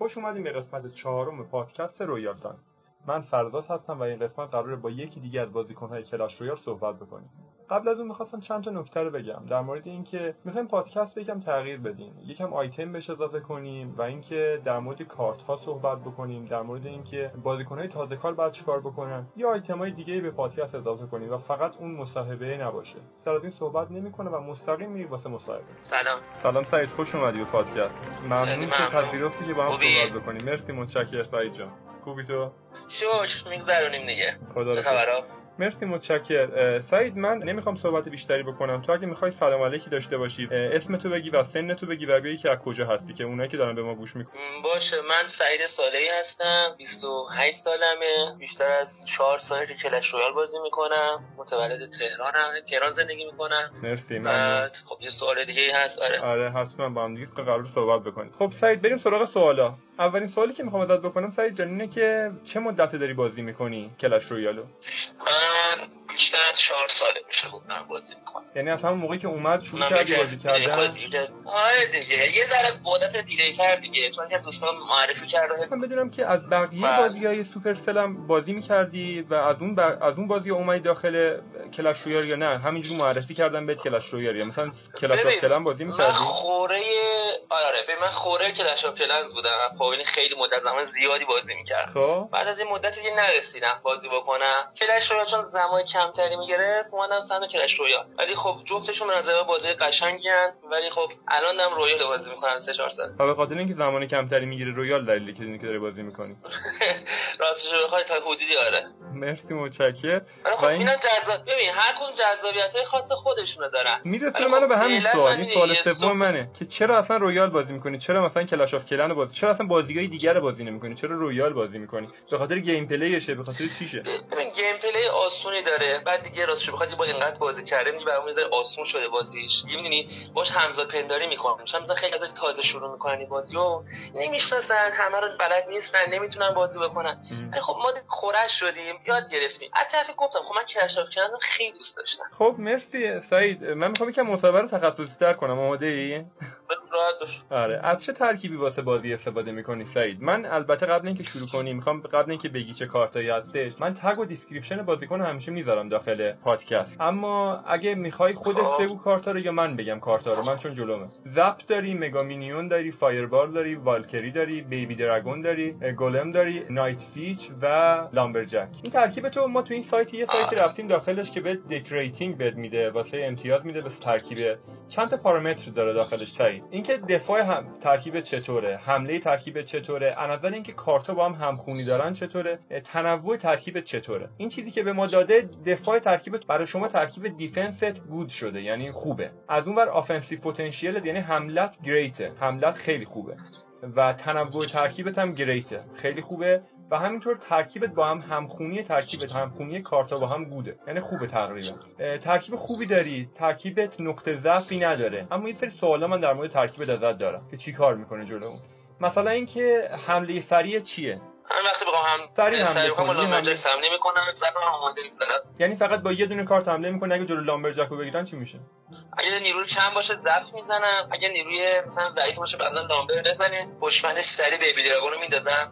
خوش اومدیم به قسمت چهارم پادکست رویالتان من فرزاد هستم و این قسمت قراره با یکی دیگه از بازیکنهای Clash Royale صحبت بکنیم. قبل از اون می‌خواستم چند تا نکته رو بگم در مورد اینکه می‌خوایم پادکست رو یکم تغییر بدیم یکم آیتم بهش اضافه کنیم و اینکه در مورد کارت ها صحبت بکنیم در مورد اینکه بازیکنهای تازه کار باید چیکار بکنن یا آیتم های دیگه به پادکست اضافه کنیم و فقط اون مصاحبه نباشه. در از این صحبت نمی‌کنه و مستقیم میری واسه مصاحبه. سلام. سلام سعید خوش اومدی به پادکست. ممنون که پذیرفتی که با هم صحبت بکنیم. مرسی متشکرم سعید جان. خوبی تو؟ شکر میگذرونیم دیگه. خدا رو مرسی متشکر سعید من نمی‌خوام صحبت بیشتری بکنم. تو اگه می‌خوای سلام علیکی داشته باشی اسم تو بگی و سن تو بگی و بگی که از کجا هستی که اونایی که دارن به ما گوش می‌کنن. باشه. من سعید صالحی هستم 28 سالمه. بیشتر از 4 ساله تو کلش رویال بازی می‌کنم. متولد تهرانم تهران زندگی می‌کنم. مرسی من خب یه سوال دیگه هست. آره. آره حتما با هم دیگه قرار صحبت بکنیم. خب سعید بریم سراغ سوالا. اولین سوالی که می‌خوام ازت بکنم سعید جان اینه که چه مدتی داری بازی می‌کنی Clash Royale و؟ من بیشتر از چهار ساله میشه بود من بازی می‌کنم. یعنی از همون موقعی که اومد شروع کردی بازی کردن؟ آره دیگه. یه ذره مدت delay کرد دیگه. چون که دوستان معرفی کرده. من بدونم که از بقیه بله. بازی های Supercell هم بازی می‌کردی و از اون از اون بازی اومدی داخل Clash Royale یا نه؟ همینجوری معرفی کردم بهت Clash Royale یا مثلا Clash of Clans بازی می‌کردی؟ خوره آره به من خوره Clash of Clans بودم خب خیلی مدت زمان زیادی بازی می‌کرد. خب. بعد از این مدتی که نرسیدم بازی بکنم. Clash Royale چون زمان کمتری می‌گرفت اومدم سمت Clash Royale ولی خب جفتشون به نظر بازی قشنگیان ولی خب الان دارم Royale بازی می‌کنم 3 4 سال. به خاطر اینکه زمان کمتری می‌گیره Royale دلیلی که که داری بازی می‌کنی. راستش رو بخوای تا حدودی آره. مرسی متشکرم. خب این... اینا جذاب ببین هر کدوم جذابیت خاص خودشونو دارن. میرسونه منو به خب همین سوال. این سوال سوم منه که چرا اصلا Royale بازی می‌کنی؟ چرا مثلا Clash of Clans بازی چرا اصلا بازیای دیگر رو بازی نمی‌کنی؟ چرا Royale بازی می‌کنی؟ به خاطر gameplay شه به خاطر چیشه ببین gameplay آسونی داره. بعد دیگه راستش بخواد با اینقدر بازی کرده میگه برام می‌ذاره آسون شده بازیش. دیگه می‌دونی؟ باش همزاد پنداری می‌کنن مثلا خیلی از تازه شروع می‌کنن این بازیو نمی‌شناسن همه رو بلد نیستن نمی‌تونن بازی بکنن. خب ما خوره‌ش شدیم. یاد گرفتیم. از طرفی گفتم خب من Clash of Clans خیلی دوست داشتم. خب مرسی سعید. من می‌خوام یکم معتبر تخصصی تر کنم. آماده ای آره. از چه ترکیبی واسه بازی استفاده می‌کنی سعید؟ من البته قبل اینکه شروع کنیم می‌خوام قبل اینکه بگی چه کارتایی هستش من tag و description بازیکن همیشه می‌ذارم داخل پادکست. اما اگه می‌خوای خودش خب. بگو کارتا رو یا من بگم کارتا رو من چون جلومه. Zap داری Mega Minion داری Fireball داری Valkyrie داری Baby Dragon داری Golem داری Night Witch و Lumberjack. این ترکیب تو ما تو این سایت یه سایتی رفتیم داخلش که به deck rating بد میده واسه امتیاز میده به ترکیب چند تا پارامتر داره داخلش سعید؟ اینکه دفاع هم ترکیب چطوره حمله ترکیب چطوره نظر اینکه کارتا با هم همخونی دارن چطوره تنوع ترکیب چطوره. این چیزی که به ما داده دفاع ترکیب برای شما ترکیب defense ت good شده یعنی خوبه. از اون ور offensive potential یعنی حملت great ه حملت خیلی خوبه. و تنوع ترکیبت هم great ه خیلی خوبه. و همینطور ترکیبت با هم همخونی ترکیبت همخونی کارتا با هم good ه یعنی خوبه تقریبا. ترکیب خوبی داری. ترکیبت نقطه ضعفی نداره. اما یه سری سوالا من در مورد ترکیبت ازت دارم که چی کار می‌کنه جلو اون. مثلا اینکه حمله سریع چیه؟ من وقتی بخوام هم سریع حمله کنم لامبرجک حمله می‌کنم آماده یعنی فقط با یه دونه کارت حمله می‌کنه اگه جلو لامبرجک رو بگیرن چی میشه؟ اگه نیروی کم باشه ضعف می‌زنم. اگه نیروی مثلا ضعیف باشه بعدا لامبر بزنه. پشمنش سری بیبی دراگون رو میندازم.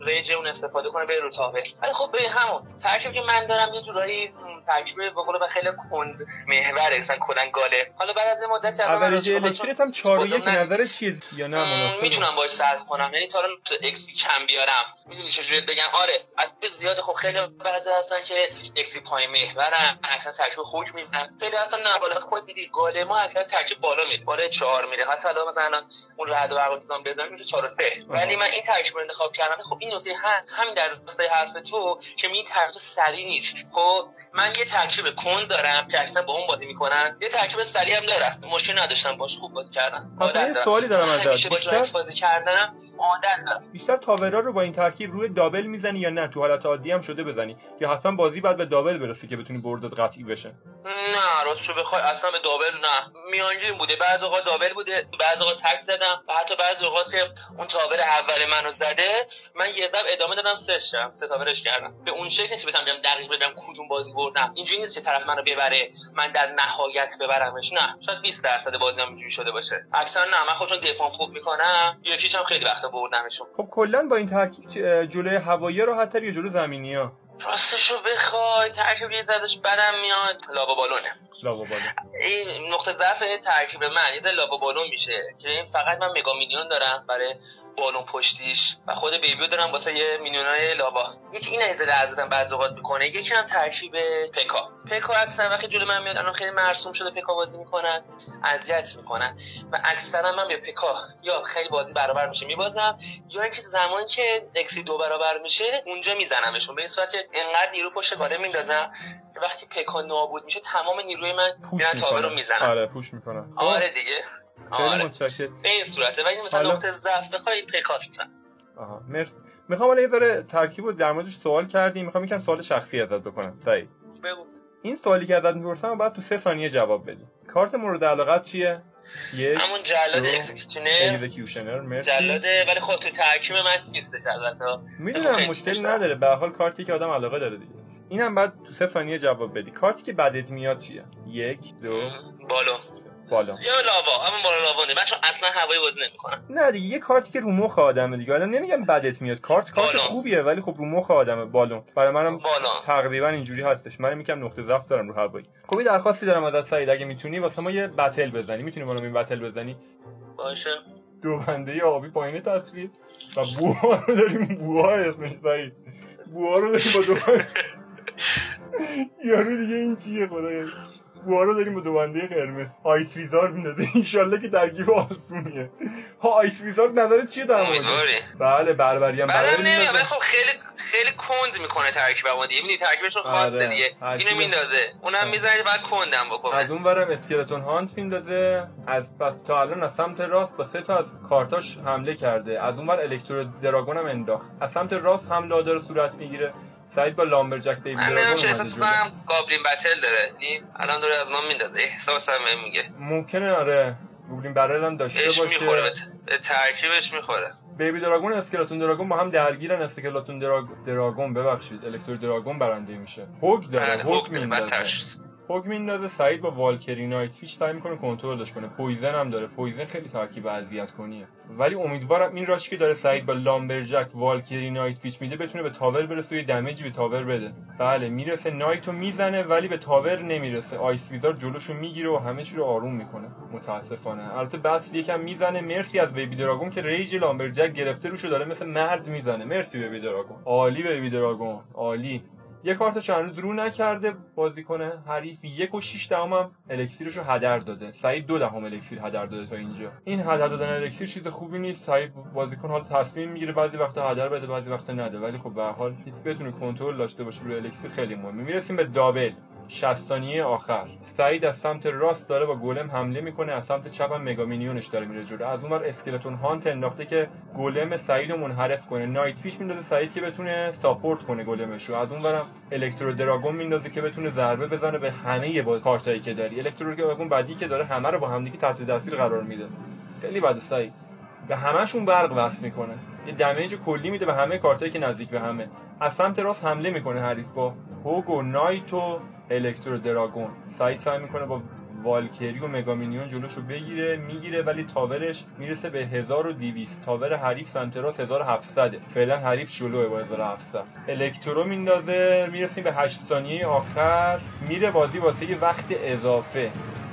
از ریج اون استفاده کنه به رو تاور ولی خب به همون ترکیب که من دارم یه جورایی ترکیب به قول خیلی کند محوره مثلا کلا گاله. حالا بعد از مدت اوریج الکتریت هم 4 1 نظر چیز یا نه می‌تونم باش صرف کنم. یعنی تا اکس کم بیارم. می‌دونی چجوری بگم؟ آره از زیاد خب خیلی بعضی هستن که اکسی پایین محورن اصلا ترکیب خوک می‌زنن خیلی اصلا نه بالا خود دیدی گاله ما اصلا ترکیب بالا میره بالا 4 میره حتی حالا مثلا اون رد و برق بزنم میشه 4 3 ولی من این ترکیب رو انتخاب کردم. خب این نکته هست همین در راستای حرف تو که می ترکیب سری نیست. خب من یه ترکیب کند دارم که اکثر با اون بازی می‌کنن. یه ترکیب سری هم دارم. مشکل نداشتم باش خوب بازی کردم دارم. سوالی دارم ازت. بیشتر بازی کردم عادت دارم. بیشتر تاورا رو با این ترکیب روی دابل می‌زنی یا نه؟ تو حالت عادی هم شده بزنی. یا حتما بازی بعد به دابل برسی که بتونی بردت قطعی بشه. نه راستشو بخوای. اصلا به دابل نه. میانجین بوده. بعض اوقات دابل بوده بعض اوقات تک زدم. و حتی بعض اوقات که اون تابر اول منو زده من یه ضرب ادامه دادم سه شم سه تابرش کردم. به اون شکل نیست بتونم بیام دقیق بدم کدوم بازی بردم اینجوری نیست که طرف منو ببره من در نهایت ببرمش. نه. شاید 20 درصد بازی هم اینجوری شده باشه. اکثرا نه. من خودم دفاع خوب می‌کنم. یکیش هم خیلی وقت بردمشون خب کلا با این ترکیب جلوی هوایی راحت تر یا جلو زمینی ها. راستشو بخوای ترکیب یه زدش بدم میاد. لابا بالونه. لابا بالون. این نقطه ضعف ترکیب من یه لابا بالون میشه. که این فقط من مگا میلیون دارم برای بالون پشتیش و خود بیبیو دارم واسه یه میلیونای لابا. یکی این ایزه لرزیدن بعضی اوقات می‌کنه. یکی هم ترکیب پکا. پکا اکثر وقتی جلو من میاد الان خیلی مرسوم شده پکا بازی می‌کنن اذیت می‌کنن. و اکثرا من به پکا یا خیلی بازی برابر میشه میبازم یا اینکه زمانی که اکسی دو برابر میشه اونجا میزنمشون. به این صورت که انقدر نیرو پشت گاله میندازم که وقتی پکا نابود میشه تمام نیروی من میرن تابه رو می‌زنم آره پوش می‌کنم آره دیگه. آره. به این صورته. ولی مثلا حالا- نقطه ضعف بخوای پکاس میزن آها مرسی. می‌خوام حالا یه ذره ترکیب رو در موردش سوال کردیم. می‌خوام یکم سوال شخصی ازت بکنم. سعید. بگو. این سوالی که ازت می‌پرسم باید تو سه ثانیه جواب بدی. کارت مورد علاقت چیه؟ همون جلاد Executioner Executioner جلاده ولی خب تو ترکیب من نیستش البته. می‌دونم دوست نداره. به حال کارتی که آدم علاقه داره دیگه. اینم بعد تو سه ثانیه جواب بدی. کارتی که بدت میاد چیه؟ یک دو. بالون بالا. یا Lava همون بالا Lava نه من چون اصلا هوایی بازی نمی‌کنم نه دیگه یه کارتی که رو مخ آدمه دیگه. آدم نمیگم بدت میاد. کارت کارت بالون. خوبیه ولی خب رو مخ آدمه بالون برای منم بالون تقریبا اینجوری هستش. من میگم نقطه ضعف دارم رو هوایی. خب درخواستی دارم ازت سعید اگه می‌تونی واسه ما یه battle بزنی. می‌تونی رو این battle بزنی؟ باشه. دو بنده آبی پایین تصویر. و بوها رو داریم. بوها اسمش سعید. بوها رو داریم با دو یارو دیگه این چیه خدایا بوها رو داریم با دو بنده قرمز آیس ویزارد میندازه انشالله که ترکیب آسونیه ها آیس ویزارد نظرت چیه در موردش بله بربری هم نمیاد. ولی خب خیلی خیلی کند می‌کنه ترکیبمو دیگه می‌دونی ترکیبشون خاصه. دیگه اینو میندازه اونم می‌زنی بعد کندم از بکنه اون برم اسکلتون هانت میندازه از پس تا الان از سمت راست با سه تا از کارتاش حمله کرده از اون بر الکترو دراگون هم انداخت از سمت راست حمله داره صورت می‌گیره سعید با لامبرجک دیوید من اومده احساس. کنم گابلین بتل داره. این الان داره از ما میندازه. احساسم بهم میگه. ممکنه آره. گوبلین برل هم داشته بهش می‌خوره. باشه به به ترکیبش می‌خوره. بیبی دراگون و اسکلتون دراگون با هم درگیرن. اسکلتون دراگ... دراگون ببخشید. الکترو دراگون برنده میشه. هوگ داره بله، هوگ میندازه. هوگ میندازه سعید با والکری نایت فیش سعی می‌کنه کنترلش کنه. پویزن هم داره. پویزن خیلی ترکیب اذیت کنیه. ولی امیدوارم این rush ی که داره سعید با Lumberjack Valkyrie Night Witch میده بتونه به tower برسه یه damage ی به tower بده. بله می‌رسه Night و می‌زنه ولی به tower نمی‌رسه. Ice Wizard جلوشو می‌گیره و همه چی رو آروم می‌کنه. متاسفانه. البته بس یکم می‌زنه. مرسی از Baby Dragon که Rage Lumberjack گرفته روشو داره مثل مرد می‌زنه. مرسی Baby Dragon. عالی Baby Dragon. عالی. یه کارتش هنوز رو نکرده بازیکن حریف یک و شیش دهم هم Elixir ش رو هدر داده. سعید دو دهم Elixir هدر داده تا اینجا. این هدر دادن Elixir چیز خوبی نیست. سعید بازیکن حال تصمیم می‌گیره بعضی وقتا هدر بده بعضی وقتا نده. ولی خب به حال کسی بتونه کنترل داشته باشه روی Elixir خیلی مهمه. می‌رسیم به double. 60 ثانیه آخر. سعید از سمت راست داره با گولم حمله می‌کنه از سمت چپ هم مگا مینیونش داره میره جلو. از اونور اسکلتون هانت انداخته که گولم سعید رو منحرف کنه. نایت فیش میندازه سعید که بتونه ساپورت کنه گولمش رو از اونورم الکترو دراگون میندازه که بتونه ضربه بزنه به همه با کارتایی که داری. الکترو دراگون بعدی که داره همه رو با همدیگه تحت تاثیر قرار میده. خیلی بده سعید. به همشون برق وصل می‌کنه. یه دمیج کلی میده به همه کارتایی که نزدیک به همه. از سمت راست حمله می‌کنه حریف با هوگ و نایت الکترو دراگون. سعید سعی می‌کنه با والکری و مگامینیون جلوشو بگیره می‌گیره ولی تاورش می‌رسه به 1200 تاور حریف سمت راست 1700 فعلا حریف جلوه با 1700 الکترو میندازه می‌رسیم به 8 ثانیه آخر. میره بازی واسه یه وقت اضافه.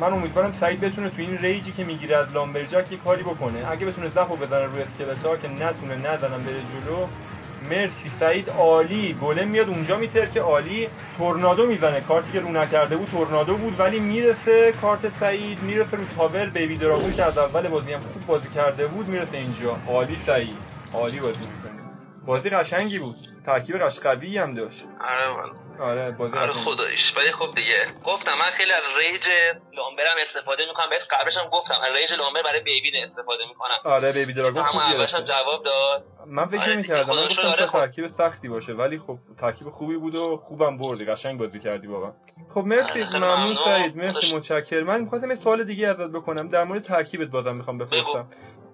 من امیدوارم سعید بتونه تو این ریجی که می‌گیره از لامبرجک یه کاری بکنه. اگه بتونه زخو بزنه روی اسکلتا که نتونه نزنم بره جلو مرسی. سعید عالی. گلم میاد اونجا میتر که عالی. تورنادو می‌زنه. کارتی که رو نکرده بود تورنادو بود ولی می‌رسه کارت سعید. می‌رسه رو تاور. بیبی دراگون که از اول بازی هم خوب بازی کرده بود. می‌رسه اینجا. عالی سعید. عالی بازی می‌کنه. بازی قشنگی بود. ترکیب قش قوی هم داشت. آره آره بازی آره خدایش ولی خب دیگه گفتم من خیلی از ریج لامبرم استفاده می‌کنم. بهش قبلش هم گفتم از ریج لامبر برای بیبی استفاده می‌کنم. آره بیبی دراگون خوب هم جواب داد. من فکر آره نمی‌کردم من گفتم آره خب. ترکیب سختی باشه ولی خب ترکیب خوبی بود و خوبم بردی قشنگ بازی کردی واقعا. خب مرسی آره ممنون سعید مرسی متشکرم. من می‌خواستم یه سوال دیگه ازت بکنم. در مورد ترکیبت بازم می‌خوام بپرسم.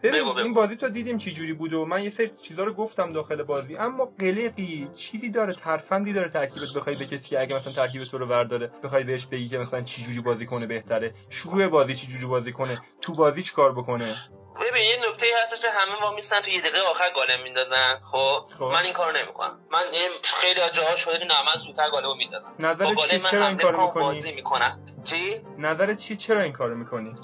ببین این بازی تو دیدیم چی جوری بود و من یه سری چیزا رو گفتم داخل بازی. اما قلقی چیزی داره ترفندی داره ترکیبت بخوای به کسی که اگه مثلا ترکیب تو رو ورداره بخوای بهش بگی که مثلا چی جوری بازی کنه بهتره. شروع بازی چی جوری بازی کنه تو بازی چیکار بکنه؟ ببین یه نکته هستش که همه ما میستن تو یه دقیقه آخر گالم میندازن. خب, خب. من این کارو نمی‌کنم. من خیلی جاها شده که نه من زودتر گالمو میندازم. نظر چی چرا این کارو می‌کنی؟ بازی می‌کنم. چی؟ نظر چی چرا این کارو می‌کنی؟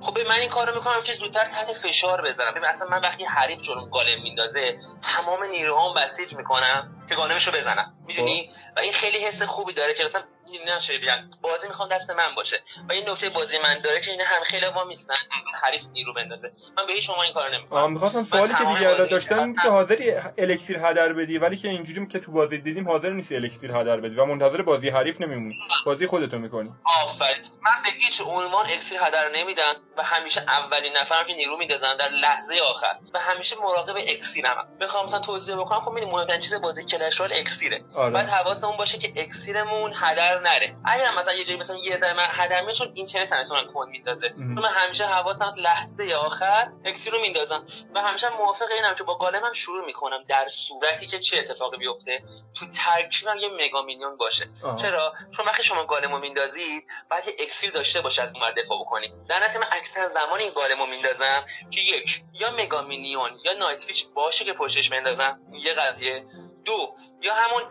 خب من این کارو می‌کنم که زودتر تحت فشار بذارم. ببین اصلا من وقتی حریف جلوم گالم میندازه تمام نیروهام بسیج می‌کنم که گالمشو بزنم. می‌دونی؟ خب. و این خیلی حس خوبی داره که مثلا نشه بیان. بازی می‌خوام دست من باشه. و این نکته بازی من داره که این هم خیلی با میستن حریف نیرو بندازه. من به شما این کارو نمی‌کنم. می‌خواستم سوالی که دیگه داشتم که حاضری الکتریر هدر بدی ولی که اینجوری که تو بازی دیدیم حاضر نیستی الکتریر هدر بدی و منتظر بازی حریف نمیمونی. بازی خودتو می‌کنی. آفرین. من به هیچ عنوان اکسیر هدر نمیدم و همیشه اولین نفرم که نیرو میندازن در لحظه آخر. و همیشه مراقب اکسیرم بخوام مثلا توضیح بکنم خب می‌دونی مهمترین چیز بازی کلش اکسیره آره. بعد حواسمون باشه که اکسیرمون هدر نره. اگر مثلا یه جایی مثلا یه ذره من هدر میاد چون اینترنت همتون کن میندازه. من همیشه حواسم از لحظه آخر اکسیر رو میندازم. و همیشه موافق اینم که با گالمم شروع می‌کنم در صورتی که چه اتفاقی بیفته. تو ترکیبم یه مگا مینیون باشه. آه. چرا؟ چون وقتی شما گالمو میندازید بعد یه اکسیر داشته باشه از اون دفاع بکنید. در نتیجه من اکثر زمان این گالمو میندازم که یک یا مگا مینیون یا نایت باشه که پشتش بندازم. یه قضیه. دو یا همون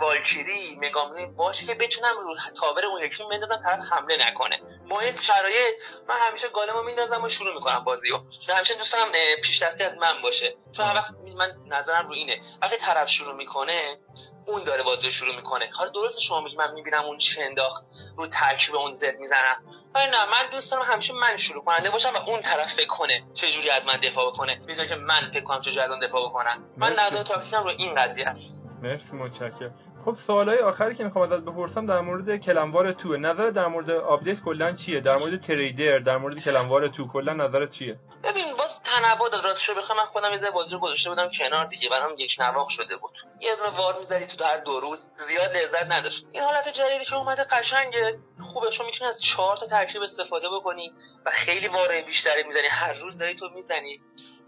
والکیری مگامونی باشه که بتونم رو تاور اون یکی بندازم طرف حمله نکنه. با این شرایط من همیشه گالمو میندازم و شروع می‌کنم بازیو. و همیشه دوست دارم پیش دستی از من باشه. چون هر وقت من نظرم رو اینه. وقتی طرف شروع می‌کنه اون داره بازی شروع می‌کنه. حالا درست شما میگی من می‌بینم اون چه انداخت رو ترکیب اون زد می‌زنم. ولی نه من دوست دارم همیشه من شروع کننده باشم و اون طرف فکر کنه چه جوری از من دفاع بکنه. به که من فکر کنم چه از اون دفاع بکنم. من نظر تاکتیکم رو این قضیه مرسی متشکرم. خب سوالای آخری که می‌خوام ازت بپرسم در مورد Clan War Two. نظر در مورد آپدیت کلا چیه؟ در مورد trader در مورد Clan War Two کلا نظرت چیه؟ ببین باز تنوع داد راستش بخوام من خودم یه بازی رو گذاشته بودم کنار دیگه برام یکنواخت شده بود. یه دونه war می‌ذاری تو در دو روز زیاد لذت نداشت. این حالت جدیدش اومده قشنگه خوبه شما می‌تونی از چهار تا ترکیب استفاده بکنی و خیلی war بیشتری می‌زنی. هر روز داری تو می‌زنی.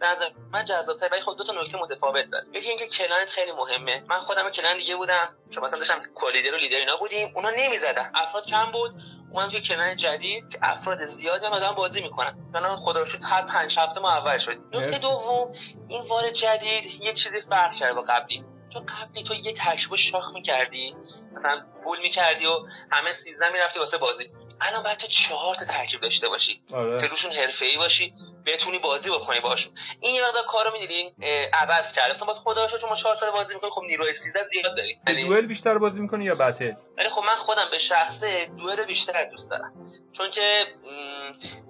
نظر من جذابتر ولی خود دو تا نکته متفاوت داره. یکی اینکه clan ت خیلی مهمه. من خودم clan دیگه بودم. که مثلا داشتم co-leader و لیدر اینا بودیم اونا نمی‌زدن. افراد کم بود. اون توی کلان جدید. که افراد زیادی آدم بازی می‌کنن. مثلا خدا رو هر پنج هفته ما اول شد. نکته دوم این وار جدید یه چیزی فرق کرده با قبلی. چون قبلی تو یه ترکیب شاخ می‌کردی. مثلا پول می‌کردی و همه سیزن می‌رفتی واسه بازی. الان باید تو چهار تا ترکیب داشته باشی. آره. که روشون ای باشی بتونی بازی بکنی باشون این یه مقدار کارو می‌دیدین عوض کرده مثلا باز خدا شد چون ما 4 سال بازی می‌کنیم خب نیروی 13 زیاد داریم. یعنی دوئل بیشتر بازی می‌کنی یا بتل؟ ولی خب من خودم به شخصه دوئل بیشتر دوست دارم. چون که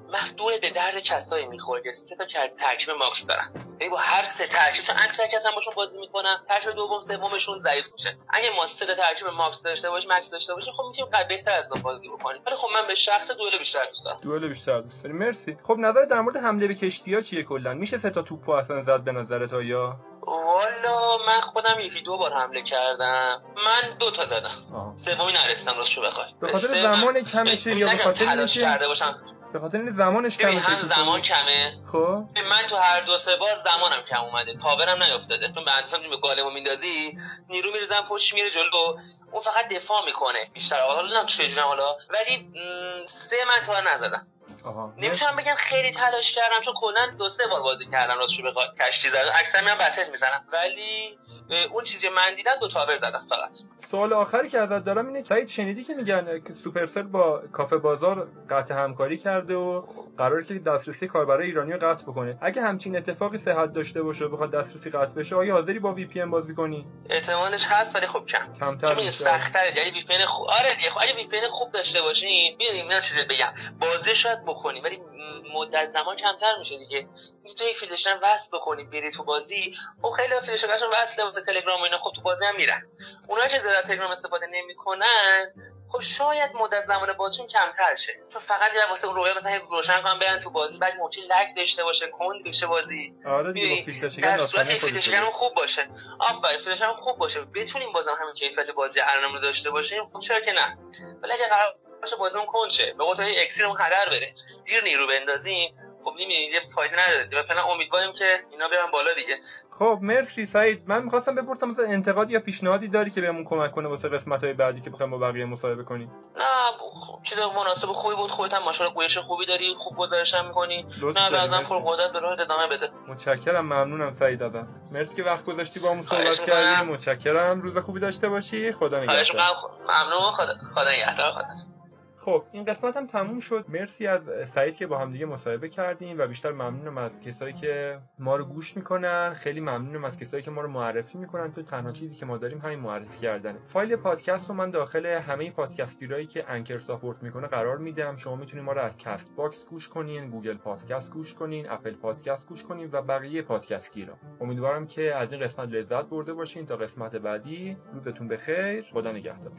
مخدوع به درد کسایی می‌خوره که سه تا ترکیب ماکس دارن یعنی با هر سه ترکیب چون اکثر کس هم باشون بازی می‌کنن ترکیب دوم سومشون ضعیف میشه. اگه ما سه تا ترکیب ماکس داشته باشیم ماکس داشته باشیم خب می‌تونیم قد بهتر از بازی بکنیم. ولی خب من به شخص دوئل بیشتر دوست دارم. دوئل بیشتر دوست دارم مرسی. خب نظر در مورد حمله به کشتی چیه کلا؟ میشه سه تا توپو اصلا زد به نظرت یا؟ والا من خودم یکی دو بار حمله کردم. من دو تا زدم. سومی نرسیدم راستشو بخوای. به خاطر زمان کمشه یا به خاطر اینکه کرده باشم. به خاطر این زمانش کمه هم زمان کمه. خب. من تو هر دو سه بار زمانم کم اومده. پاورم نیافتاده چون به اندازه به گالمو میندازی نیرو میریزم پشت میره جلو. اون فقط دفاع می‌کنه. بیشتر. حالا نمی‌دونم چجوری حالا. ولی سه من تا نزدم. نمی‌تونم بگم خیلی تلاش کردم چون کلا دو سه بار بازی کردم راستش بخواد کشتی زدم اکثر میام بتل می‌زنم. ولی اون چیزی من دیدم دو tower زدم فقط. سوال آخری که ازت دارم اینه سعید شنیدی که میگن که سوپرسل با کافه بازار قطع همکاری کرده و قراره که دسترسی کاربرای ایرانی رو قطع بکنه. اگه همچین اتفاقی صحت داشته باشه بخواد دسترسی قطع بشه آیا حاضری با VPN بازی کنی؟ احتمالش هست ولی خب کم. کمتر سخت‌تره. یعنی VPN خوب آره دیگه خب اگه VPN خوب داشته باشی می‌دونی من چیزی بگم. بازی شاید بکنی ولی مدت زمان کمتر میشه دیگه. تو یک فیلترشکن وصل بکنی بری تو بازی. خب خیلی فیلترشکنشون وصله واسه تلگرام و اینا. خب تو بازی هم میرن. اونایی که زیاد تلگرام استفاده نمی‌کنن. خب شاید مدت زمان بازیشون کمتر شه. چون فقط یه واسه اون رویا مثلا روشن کنن برن تو بازی بعد ممکن lag داشته باشه کند بشه بازی. آره دیگه در صورت خوب باشه. آفرین فیلترشکن خوب باشه. بتونیم بازم همین کیفیت بازی رو داشته باشیم. خب چرا که نه؟ ولی اگه قرار باشه بازیمون کند شه. به قول اکسیرمون هدر بره دیر نیرو بندازیم. خب نمی‌دونید یه فایده نداره و فعلا امیدواریم که اینا برن بالا دیگه. خب مرسی سعید. من می‌خواستم بپرسم مثلا انتقاد یا پیشنهادی داری که بهمون کمک کنه واسه قسمت های بعدی که بخوایم با بقیه مصاحبه کنیم؟ نه خب چیز مناسب خوبی بود. خودت هم ماشاءالله گویش خوبی داری. خوب گزارش هم می‌کنی. نه لازم پر قدرت به راه ادامه بده. متشکرم. ممنونم سعید ازت. مرسی که وقت گذاشتی با ما صحبت کردی. متشکرم. روز خوبی داشته باشی. خدا نگهدار. ممنون خدا خدا نگهدار. خدا خب این قسمت هم تموم شد. مرسی از سعید که با هم دیگه مصاحبه کردیم و بیشتر ممنونم از کسایی که ما رو گوش می‌کنن. خیلی ممنونم از کسایی که ما رو معرفی می‌کنن. تو تنها چیزی که ما داریم همین معرفی کردن. فایل پادکست رو من داخل همه پادکست گیرایی که Anchor support می‌کنه قرار میدم. شما می‌تونید ما رو از Castbox گوش کنین Google Podcasts گوش کنین Apple Podcasts گوش کنین و بقیه پادکست گیرا امیدوارم که از این قسمت لذت برده باشین. تا قسمت بعدی روزتون بخیر. خدا نگهدار.